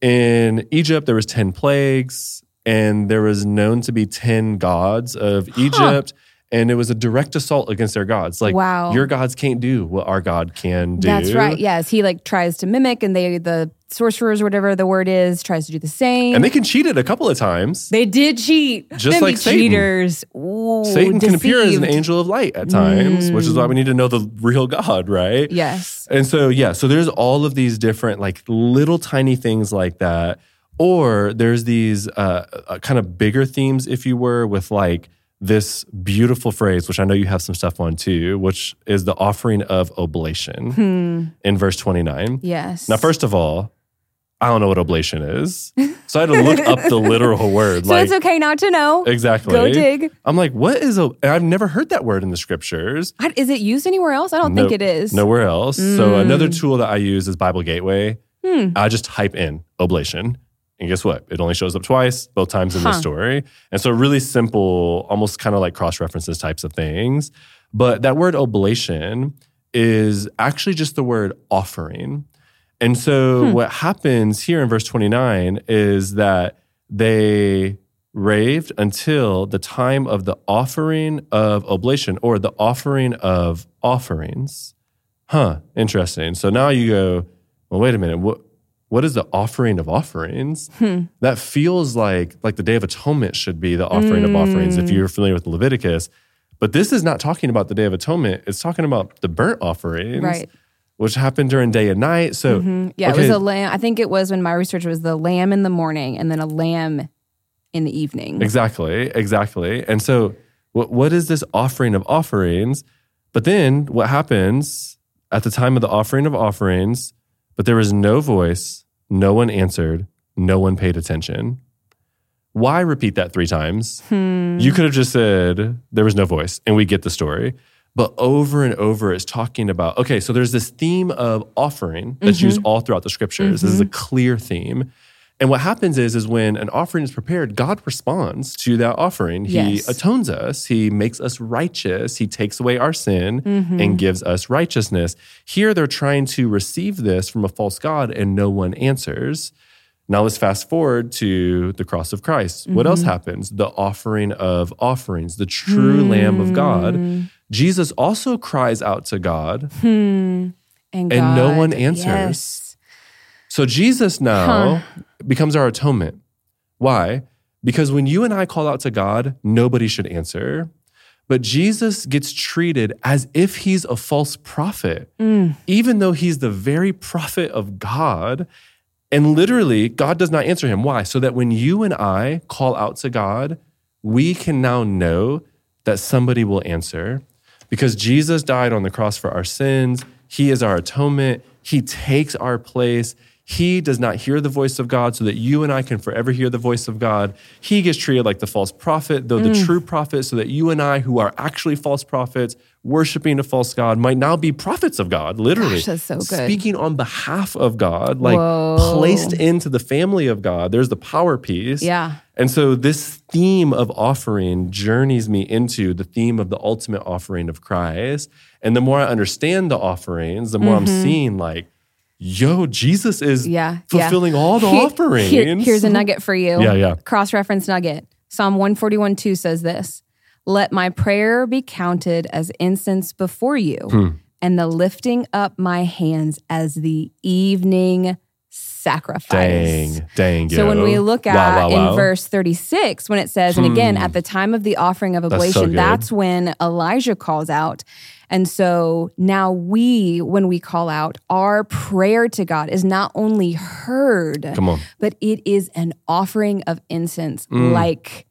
in Egypt there was 10 plagues and there was known to be 10 gods of Egypt and it was a direct assault against their gods. Like Wow. your gods can't do what our God can do. That's right. Yes, he like tries to mimic, and they the sorcerers, whatever the word is, tries to do the same. And they can cheat it a couple of times. They did cheat. Just Them like Satan. Ooh, Satan can appear as an angel of light at times, which is why we need to know the real God, right? Yes. And so, yeah, so there's all of these different, like little tiny things like that. Or there's these uh, uh, kind of bigger themes, if you were, with like this beautiful phrase, which I know you have some stuff on too, which is the offering of oblation in verse 29. Yes. Now, first of all, I don't know what oblation is. So I had to look up the literal [laughs] word. so like, it's okay not to know. exactly. Go dig. I'm like, what is a, I've never heard that word in the scriptures. I- Is it used anywhere else? I don't Nope. think it is. Nowhere else. So Mm. another tool that I use is Bible Gateway. Hmm. I just type in oblation. And guess what? It only shows up twice, both times in the story. And so really simple, almost kind of like cross references types of things. But that word oblation is actually just the word offering. And so Hmm. what happens here in verse 29 is that they raved until the time of the offering of oblation or the offering of offerings. Huh, interesting. So now you go, well, wait a minute. What what is the offering of offerings? Hmm. That feels like like the Day of Atonement should be the offering of offerings if Mm. you're familiar with Leviticus. But this is not talking about the Day of Atonement. It's talking about the burnt offerings, Right. which happened during day and night. So Mhm. Yeah, okay, it was a lamb. I think it was when my research was the lamb in the morning and then a lamb in the evening. Exactly, exactly. And so, what, what is this offering of offerings? But then, what happens at the time of the offering of offerings? But there was no voice, no one answered, no one paid attention. Why repeat that three times? Hmm. You could have just said there was no voice, and we get the story. But over and over, it's talking about okay, so there's this theme of offering that's Mm-hmm. used all throughout the scriptures. This is a clear theme. And what happens is, is when an offering is prepared, God responds to that offering. He Yes. atones us. He makes us righteous. He takes away our sin Mm-hmm. and gives us righteousness. Here, they're trying to receive this from a false God, and no one answers. Now let's fast forward to the cross of Christ. What else Mm-hmm. happens? The offering of offerings, the true Lamb of Hmm. God. Jesus also cries out to God. And, And no one answers. Yes. So Jesus now becomes our atonement. Why? Because when you and I call out to God, nobody should answer. But Jesus gets treated as if he's a false prophet, mm. even though he's the very prophet of God. And literally, God does not answer him. Why? So that when you and I call out to God, we can now know that somebody will answer because Jesus died on the cross for our sins. He is our atonement. He takes our place. He does not hear the voice of God so that you and I can forever hear the voice of God. He gets treated like the false prophet, though the mm. true prophet, so that you and I, who are actually false prophets, worshiping a false God, might now be prophets of God, literally. Gosh, that's so good. Speaking on behalf of God, like Whoa. placed into the family of God. There's the power piece. Yeah. And so this theme of offering journeys me into the theme of the ultimate offering of Christ. And the more I understand the offerings, the more I'm mm-hmm. seeing like, yo, Jesus is. Yeah. fulfilling all the Here- offerings. here- here's a nugget for you. Yeah, yeah. Cross reference nugget. Psalm 141 2 says this Let my prayer be counted as incense before you, Hmm. and the lifting up my hands as the evening sacrifice. Dang, dang. So when we look at wow, wow. Hmm. in verse 36, when it says, and again, at the time of the offering of so oblation, good. that's when Elijah calls out. And so now we, when we call out, our prayer to God is not only heard, Come on. but it is an offering of incense, Mm. like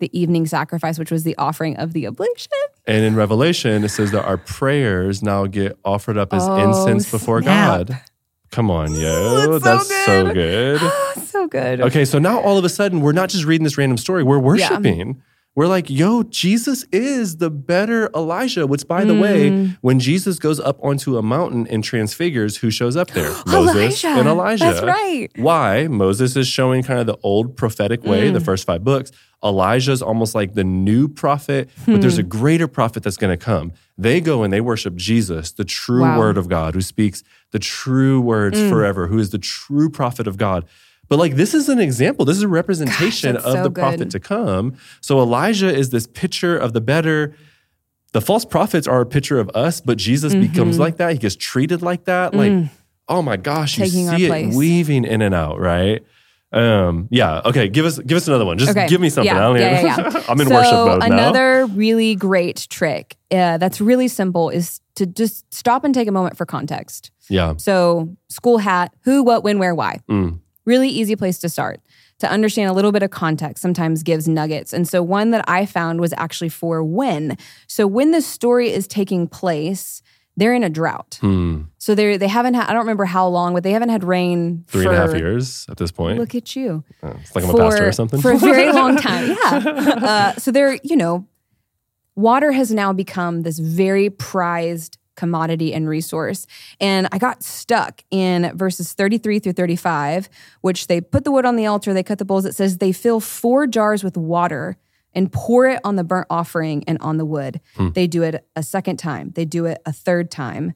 the evening sacrifice, which was the offering of the oblation. And in Revelation, it says that our prayers now get offered up as Oh, incense before snap. God. Come on, yo. That's so That's so good. [gasps] so good. Okay, so now all of a sudden, we're not just reading this random story, we're worshiping. We're like, yo, Jesus is the better Elijah. Which, by the Mm. way, when Jesus goes up onto a mountain and transfigures, who shows up there? [gasps] Moses Elijah. and Elijah. That's right. Why? Moses is showing kind of the old prophetic way, Mm. the first five books. Elijah's almost like the new prophet, but there's a Hmm. greater prophet that's going to come. They go and they worship Jesus, the true Wow. word of God, who speaks the true words Mm. forever, who is the true prophet of God. But like this is an example. This is a representation that's of so the prophet to come. So Elijah is this picture of the better. The false prophets are a picture of us, but Jesus Mm-hmm. becomes like that. He gets treated like that. Like, oh my gosh, you Mm. Taking our see it place. weaving in and out, right? Um, yeah. Okay. Give us give us another one. Just Okay. give me something. Yeah, I don't yeah, yeah, yeah. [laughs] I'm in so worship mode now. another really great trick uh, that's really simple is to just stop and take a moment for context. Yeah. So school hat, who, what, when, where, why. Mm. Really easy place to start. To understand a little bit of context sometimes gives nuggets. And so one that I found was actually for when. So when the story is taking place, they're in a drought. Hmm. So they they haven't had I don't remember how long, but they haven't had rain Three for and a half years at this point. Look at you Oh, it's like I'm a pastor or something. for a very long [laughs] time. Yeah. Uh, so there, you know, water has now become this very prized commodity and resource. And I got stuck in verses 33 through 35, which they put the wood on the altar, they cut the bowls. It says they fill four jars with water and pour it on the burnt offering and on the wood. They do it a second time, they do it a third time.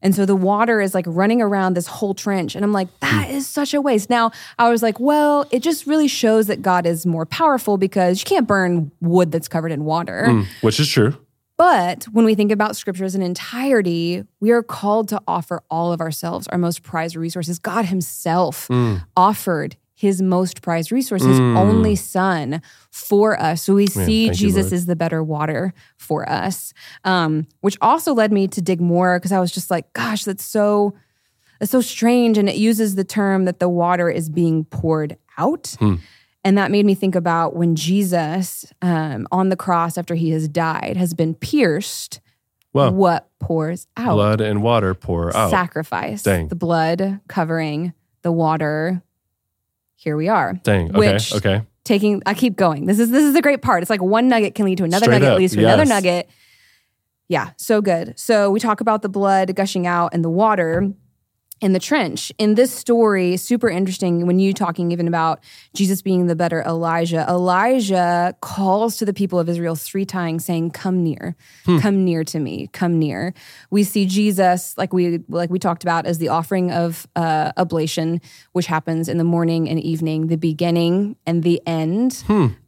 And so the water is like running around this whole trench. And I'm like, that is such a waste. Now, I was like, well, it just really shows that God is more powerful because you can't burn wood that's covered in water. Hmm. Which is true. But when we think about scripture as an entirety, we are called to offer all of ourselves, our most prized resources. God Himself mm. offered His most prized resource, His mm. only Son, for us. So we see you, Jesus Lord. is the better water for us, um, which also led me to dig more because I was just like, gosh, that's so. That's so strange. And it uses the term that the water is being poured out. Hmm. And that made me think about when Jesus um, on the cross after he has died has been pierced, Well, what pours out? blood and water pour out. Sacrifice. Dang. The blood covering the water. Here we are. Dang. Okay. Which- okay. Taking I keep going. This is this is the great part. It's like one nugget can lead to another Straight nugget, up, leads to another nugget. Yeah, so good. So we talk about the blood gushing out and the water in the trench. In this story, super interesting when you talking even about Jesus being the better Elijah. Elijah calls to the people of Israel three times saying, "Come near. Come near to me. Come near." We see Jesus like we like we talked about as the offering of uh, oblation, which happens in the morning and evening, the beginning and the end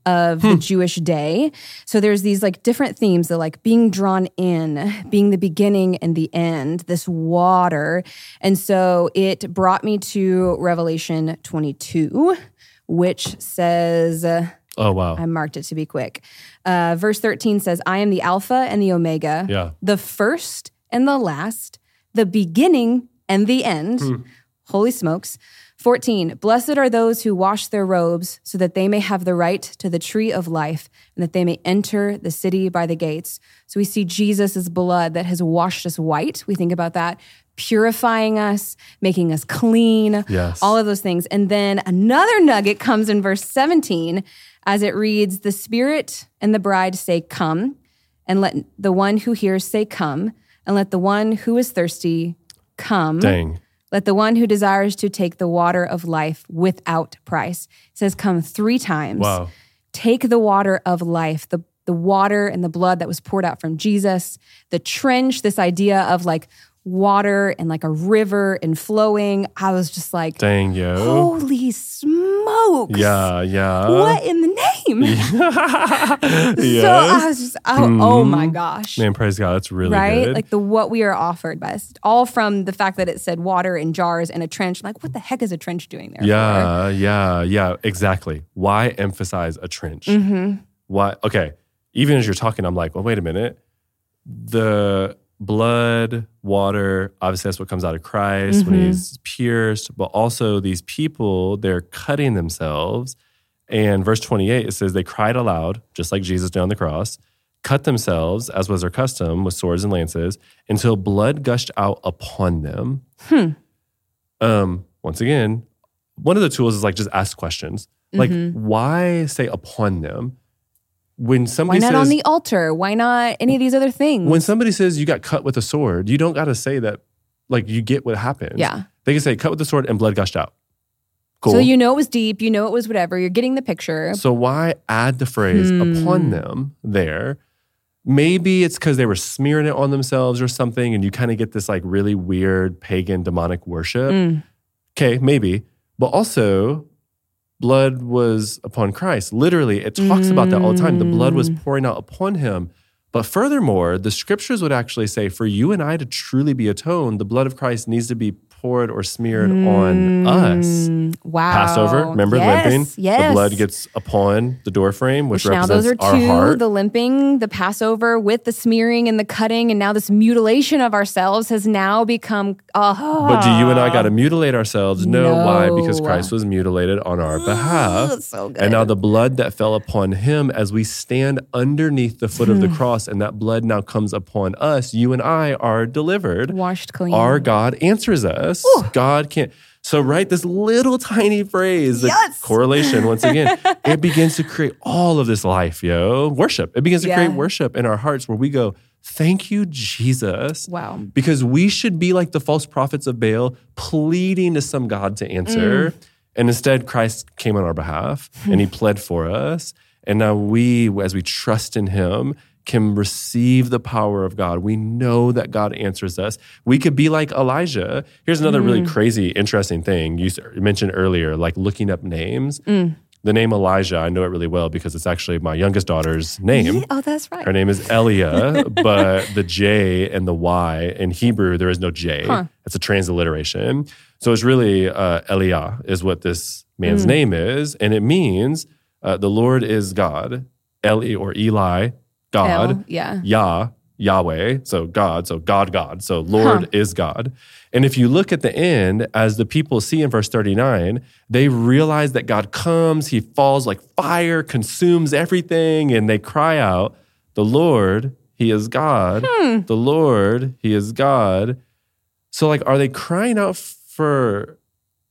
of the Jewish day. So there's these like different themes that like being drawn in, being the beginning and the end, this water. And so it brought me to Revelation 22, which says, Oh wow. I marked it to be quick. Uh, verse 13 says, I am the Alpha and the Omega, Yeah. the first and the last, the beginning and the end. Holy smokes. 14, blessed are those who wash their robes so that they may have the right to the tree of life and that they may enter the city by the gates. So we see Jesus' blood that has washed us white. We think about that, purifying us, making us clean, Yes. all of those things. And then another nugget comes in verse 17 as it reads, The Spirit and the bride say, Come, and let the one who hears say, Come, and let the one who is thirsty come. Dang. Let the one who desires to take the water of life without price. It says, Come three times. Wow. Take the water of life, the, the water and the blood that was poured out from Jesus, the trench, this idea of like water and like a river and flowing. I was just like, Dang, yo. holy smokes. Yeah, yeah. What in the name? [laughs] [laughs] yes. So I was just, oh, oh my gosh. Man, praise God. That's really right? good. Like the what we are offered by all from the fact that it said water in jars and a trench. Like, what the heck is a trench doing there? for? yeah, yeah, yeah. Exactly. Why emphasize a trench? Mm-hmm. Why? Okay. Even as you're talking, I'm like, well, wait a minute. The blood, water, obviously that's what comes out of Christ when Mhm. he's pierced, but also these people, they're cutting themselves. And verse 28, it says they cried aloud, just like Jesus did on the cross, cut themselves, as was their custom, with swords and lances, until blood gushed out upon them. Hmm. Um, once again, one of the tools is like just ask questions. Like, Mhm. why say upon them? When Why somebody not says on the altar? Why not any of these other things? when somebody says you got cut with a sword, you don't gotta say that like you get what happened. yeah. They can say cut with the sword and blood gushed out. Cool. So you know it was deep. You know it was whatever. You're getting the picture. So why add the phrase Hmm. upon them there? Maybe it's because they were smearing it on themselves or something, and you kind of get this like really weird pagan demonic worship. Mm. Okay, maybe. But also, blood was upon Christ. Literally, it talks about that all the time. The blood was Mm. pouring out upon him. But furthermore, the scriptures would actually say for you and I to truly be atoned, the blood of Christ needs to be poured or smeared on us. Mm, Wow. Passover, remember yes, limping? Yes. The blood gets upon the door frame, which, Which now represents those are our two heart. the limping, the Passover with the smearing and the cutting, and now this mutilation of ourselves has now become. Oh, But do you and I got to mutilate ourselves? No. Why? Because Christ was mutilated on our behalf. so good. And now the blood that fell upon him as we stand underneath the foot Hmm. of the cross, and that blood now comes upon us, you and I are delivered. washed clean. Our God answers us. God can't. So, right, this little tiny phrase, the Yes. correlation, once again, [laughs] it begins to create all of this life, yo. Worship. It begins to Yeah. create worship in our hearts where we go, Thank you, Jesus. Wow. Because we should be like the false prophets of Baal, pleading to some God to answer. Mm. And instead, Christ came on our behalf and he [laughs] pled for us. And now we, as we trust in him, can receive the power of God. We know that God answers us. We could be like Elijah. Here's another really crazy, interesting thing you mentioned earlier, like looking up names. The name Elijah, I know it really well because it's actually my youngest daughter's name. [laughs] Oh, that's right. Her name is Elia, [laughs] but the J and the Y in Hebrew, there is no J. It's a transliteration. So it's really uh, Elia is what this man's name is. And it means uh, the Lord is God. Eli or Eli, God. L, yeah. Yah, Yahweh, so God, so God, God, so Lord Huh. is God. And if you look at the end, as the people see in verse 39, they realize that God comes, he falls like fire, consumes everything, and they cry out, The Lord, he is God. Hmm. The Lord, he is God. So, like, are they crying out for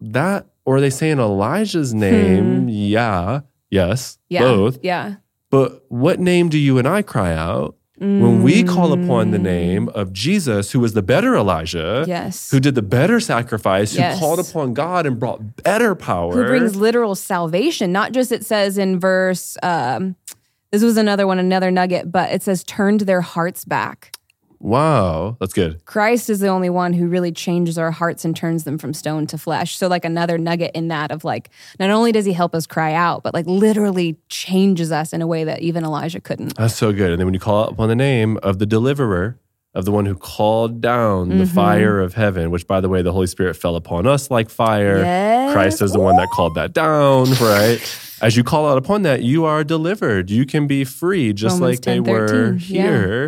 that? Or are they saying Elijah's name? Yeah, yes, Hmm. Yeah. both. Yeah. But what name do you and I cry out when we call upon the name of Jesus, who was the better Elijah, Yes. who did the better sacrifice, Yes. who called upon God and brought better power? Who brings literal salvation? Not just it says in verse. Um, this was another one, another nugget, but it says turned their hearts back. Wow, that's good. Christ is the only one who really changes our hearts and turns them from stone to flesh. So, like another nugget in that of like, not only does he help us cry out, but like literally changes us in a way that even Elijah couldn't. That's so good. And then when you call upon the name of the deliverer, of the one who called down the Mm-hmm. fire of heaven, which by the way, the Holy Spirit fell upon us like fire. Yes. Christ is the one that called that down, right? As you call out upon that, you are delivered. You can be free, just Romans like they 10, were 13, yeah.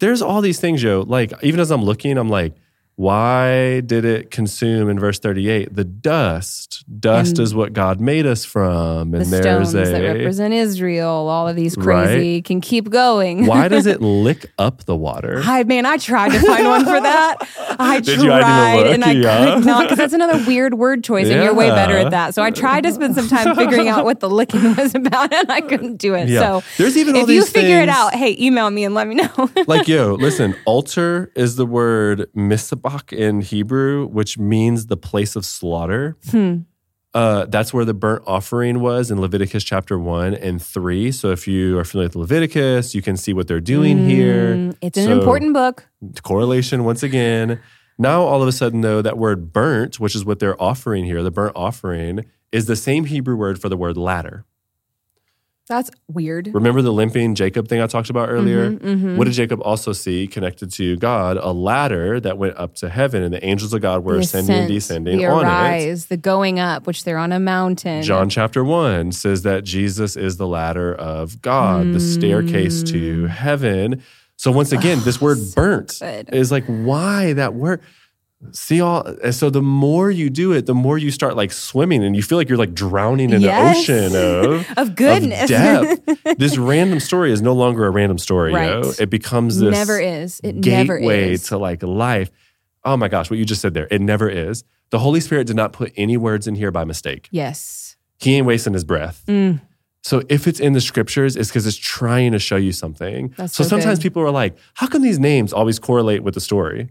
Here. There's all these things, Joe. Like, even as I'm looking, I'm like, why did it consume in verse 38? The dust. Dust And is what God made us from. And the there's stones a. that represent Israel, all of these Right. crazy can keep going. why does it [laughs] lick up the water? Hi, man, I tried to find one for that. I [laughs] Did tried and I yeah. could not because that's another [laughs] weird word choice, and you're way better at that. So I tried to spend some time figuring out what the licking was about, and I couldn't do it. Yeah. So There's even all if you figure it out, hey, email me and let me know. like yo listen altar is the word in hebrew which means the place of slaughter. Hmm. uh, that's where the burnt offering was in leviticus chapter 1 and 3 so if you are familiar with leviticus you can see what they're doing here. Mm, it's an important book. correlation once again. Now all of a sudden though that word burnt which is what they're offering here the burnt offering is the same hebrew word for the word ladder That's weird. Remember the limping Jacob thing I talked about earlier? mhm. What did Jacob also see connected to God? A ladder that went up to heaven, and the angels of God were ascending and descending the on arise, the going up, which they're on a mountain. John chapter 1 says that Jesus is the ladder of God, the staircase to heaven. So, once again, this word [sighs] burnt Mm. good. is like, why that word? See all and so the more you do it, the more you start like swimming and you feel like you're like drowning in Yes. the ocean [laughs] of Of goodness. of [laughs] this random story is no longer a random story. Right. It becomes this never is. It never gateway is. to like life. Oh my gosh, what you just said there. It never is. The Holy Spirit did not put any words in here by mistake. yes. He ain't wasting his breath. Mm. So if it's in the scriptures, it's because it's trying to show you something. That's so so sometimes people are like, how come these names always correlate with the story?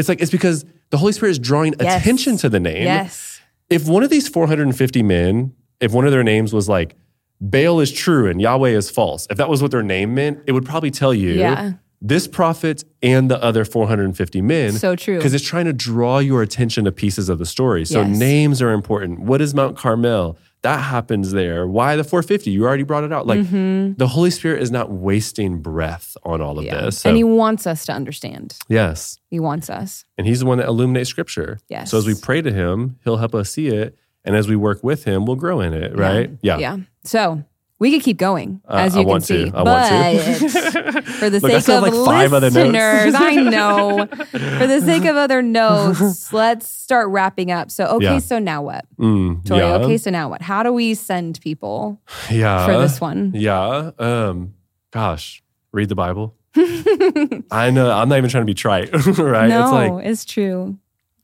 It's like, it's because the Holy Spirit is drawing Yes. attention to the name Yes. if one of these 450 men, if one of their names was like Baal is true and Yahweh is false, if that was what their name meant, it would probably tell you Yeah. this prophet and the other 450 men. So true. Because it's trying to draw your attention to pieces of the story. So Yes. names are important. What is Mount Carmel? That happens there. Why the 450? You already brought it out. Like the Holy Spirit is not wasting breath on all of Mm-hmm. Yeah. this. So, and he wants us to understand. yes. He wants us. And he's the one that illuminates scripture. Yes. So as we pray to him, he'll help us see it. And as we work with him, we'll grow in it, right? Yeah. Yeah. So we could keep going, Uh, as I you can want see. to. I want but to. [laughs] for the Look, sake of like five other notes. listeners, I [laughs] know. For the sake of other notes, [laughs] let's start wrapping up. So, okay, Yeah. so now what? Mm, Tori, yeah. okay, so now what? How do we send people yeah. for this one? Yeah. Um, gosh, read the Bible. I know. I'm not even trying to be trite, right? no, It's like it's true.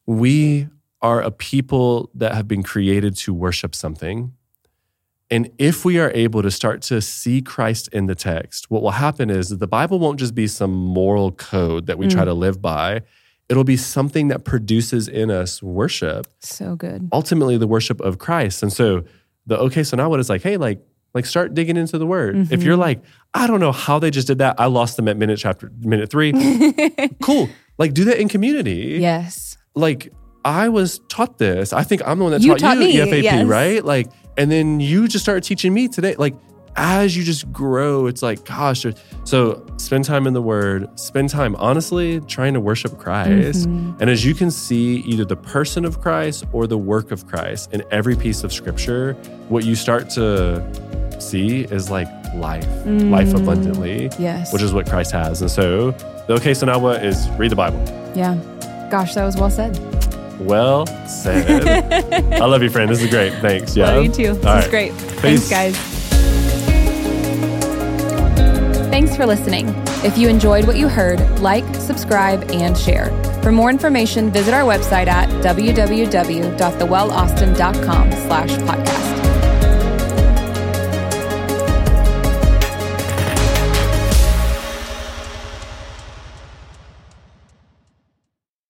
we are a people that have been created to worship something. And if we are able to start to see Christ in the text, what will happen is that the Bible won't just be some moral code that we try mm. to live by. It'll be something that produces in us worship, So good. ultimately the worship of Christ. And so the okay, so now what is like, hey, like, like start digging into the word. If you're mm-hmm. like, I don't know how they just did that. I lost them at minute chapter minute three. [laughs] cool. Like do that in community Yes. like I was taught this. I think I'm the one that You taught, taught you me, EFAP, yes. right? Like, and then you just started teaching me today. Like, as you just grow, it's like, gosh. So spend time in the Word. Spend time, honestly, trying to worship Christ. Mm-hmm. And as you can see, either the person of Christ or the work of Christ in every piece of Scripture, what you start to see is like life, life abundantly, Mm. Yes. which is what Christ has. And so, the okay, so now what is read the Bible. yeah. Gosh, that was well said. Well said. [laughs] I love you, friend. This is great. Thanks. Yeah. Love you too. This All is right. great. Peace. Thanks, guys. Thanks for listening. If you enjoyed what you heard, like, subscribe, and share. For more information, visit our website at www.thewellaustin.com slash podcast.